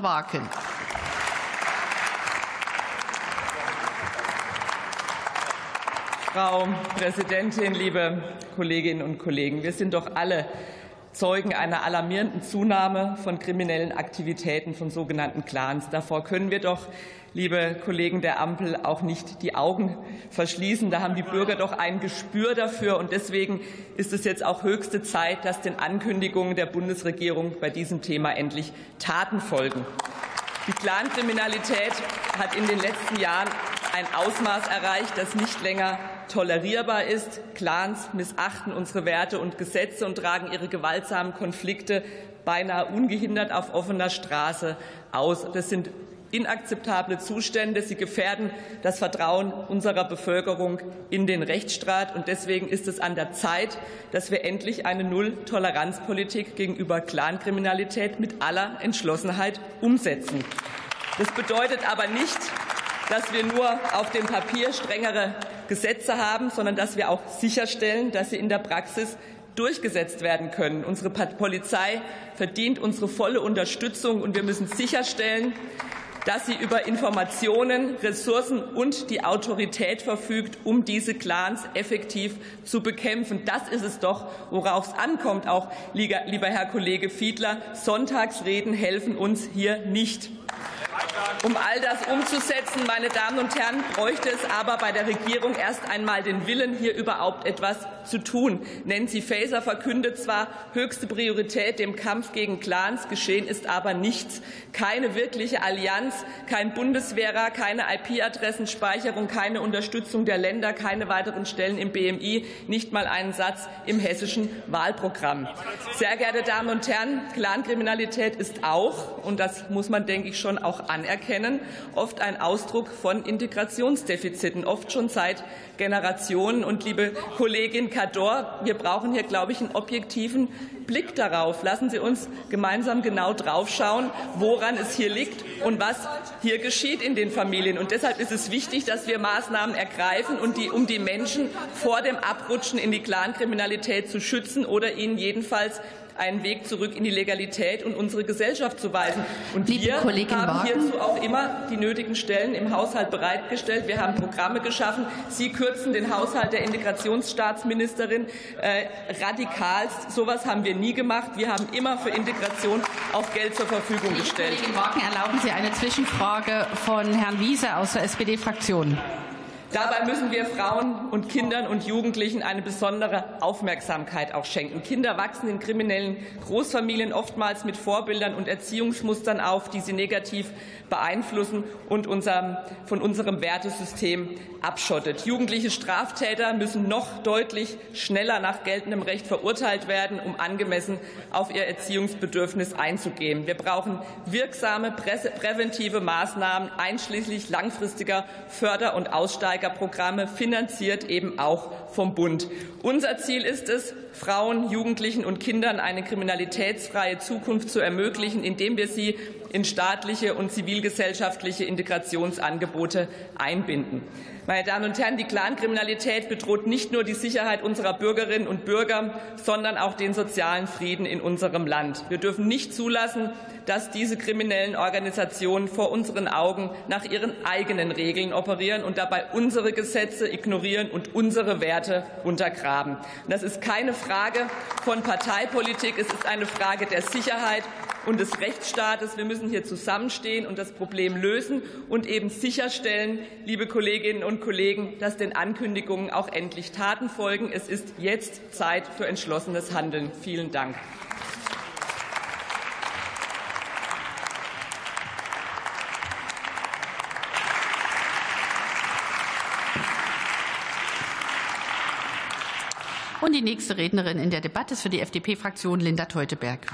Waken. Frau Präsidentin, liebe Kolleginnen und Kollegen! Wir sind doch alle Zeugen einer alarmierenden Zunahme von kriminellen Aktivitäten von sogenannten Clans. Davor können wir doch, liebe Kollegen der Ampel, auch nicht die Augen verschließen. Da haben die Bürger doch ein Gespür dafür. Und deswegen ist es jetzt auch höchste Zeit, dass den Ankündigungen der Bundesregierung bei diesem Thema endlich Taten folgen. Die Clankriminalität hat in den letzten Jahren ein Ausmaß erreicht, das nicht länger tolerierbar ist. Clans missachten unsere Werte und Gesetze und tragen ihre gewaltsamen Konflikte beinahe ungehindert auf offener Straße aus. Das sind inakzeptable Zustände. Sie gefährden das Vertrauen unserer Bevölkerung in den Rechtsstaat. Und deswegen ist es an der Zeit, dass wir endlich eine Null-Toleranz-Politik gegenüber Clankriminalität mit aller Entschlossenheit umsetzen. Das bedeutet aber nicht, dass wir nur auf dem Papier strengere Gesetze haben, sondern dass wir auch sicherstellen, dass sie in der Praxis durchgesetzt werden können. Unsere Polizei verdient unsere volle Unterstützung, und wir müssen sicherstellen, dass sie über Informationen, Ressourcen und die Autorität verfügt, um diese Clans effektiv zu bekämpfen. Das ist es doch, worauf es ankommt, auch lieber Herr Kollege Fiedler. Sonntagsreden helfen uns hier nicht. Um all das umzusetzen, meine Damen und Herren, bräuchte es aber bei der Regierung erst einmal den Willen, hier überhaupt etwas zu tun. Nancy Faeser verkündet zwar höchste Priorität dem Kampf gegen Clans, geschehen ist aber nichts. Keine wirkliche Allianz, kein Bundeswehrer, keine IP-Adressenspeicherung, keine Unterstützung der Länder, keine weiteren Stellen im BMI, nicht mal einen Satz im hessischen Wahlprogramm. Sehr geehrte Damen und Herren, Clankriminalität ist auch, und das muss man, denke ich, schon auch anerkennen, oft ein Ausdruck von Integrationsdefiziten, oft schon seit Generationen. Und liebe Kollegin Cador, wir brauchen hier, glaube ich, einen objektiven Blick darauf. Lassen Sie uns gemeinsam genau draufschauen, woran es hier liegt und was hier geschieht in den Familien. Und deshalb ist es wichtig, dass wir Maßnahmen ergreifen, und die, um die Menschen vor dem Abrutschen in die Clankriminalität zu schützen oder ihnen jedenfalls einen Weg zurück in die Legalität und unsere Gesellschaft zu weisen. Und Liebe wir Kollegin haben Wagen. hierzu auch immer die nötigen Stellen im Haushalt bereitgestellt. Wir haben Programme geschaffen. Sie kürzen den Haushalt der Integrationsstaatsministerin äh, radikalst. So etwas haben wir nie gemacht. Wir haben immer für Integration auch Geld zur Verfügung gestellt. Kollegin Wagen, erlauben Sie eine Zwischenfrage von Herrn Wiese aus der SPD-Fraktion. Dabei müssen wir Frauen und Kindern und Jugendlichen eine besondere Aufmerksamkeit auch schenken. Kinder wachsen in kriminellen Großfamilien oftmals mit Vorbildern und Erziehungsmustern auf, die sie negativ beeinflussen und unserem, von unserem Wertesystem abschottet. Jugendliche Straftäter müssen noch deutlich schneller nach geltendem Recht verurteilt werden, um angemessen auf ihr Erziehungsbedürfnis einzugehen. Wir brauchen wirksame präventive Maßnahmen, einschließlich langfristiger Förder- und Aussteigerprogramme, finanziert eben auch vom Bund. Unser Ziel ist es, Frauen, Jugendlichen und Kindern eine kriminalitätsfreie Zukunft zu ermöglichen, indem wir sie in staatliche und zivilgesellschaftliche Integrationsangebote einbinden. Meine Damen und Herren, die Clankriminalität bedroht nicht nur die Sicherheit unserer Bürgerinnen und Bürger, sondern auch den sozialen Frieden in unserem Land. Wir dürfen nicht zulassen, dass diese kriminellen Organisationen vor unseren Augen nach ihren eigenen Regeln operieren und dabei unsere Gesetze ignorieren und unsere Werte untergraben. Das ist keine Frage von Parteipolitik, es ist eine Frage der Sicherheit und des Rechtsstaates. Wir müssen hier zusammenstehen und das Problem lösen und eben sicherstellen, liebe Kolleginnen und Kollegen, dass den Ankündigungen auch endlich Taten folgen. Es ist jetzt Zeit für entschlossenes Handeln. Vielen Dank. Und die nächste Rednerin in der Debatte ist für die FDP-Fraktion Linda Teuteberg.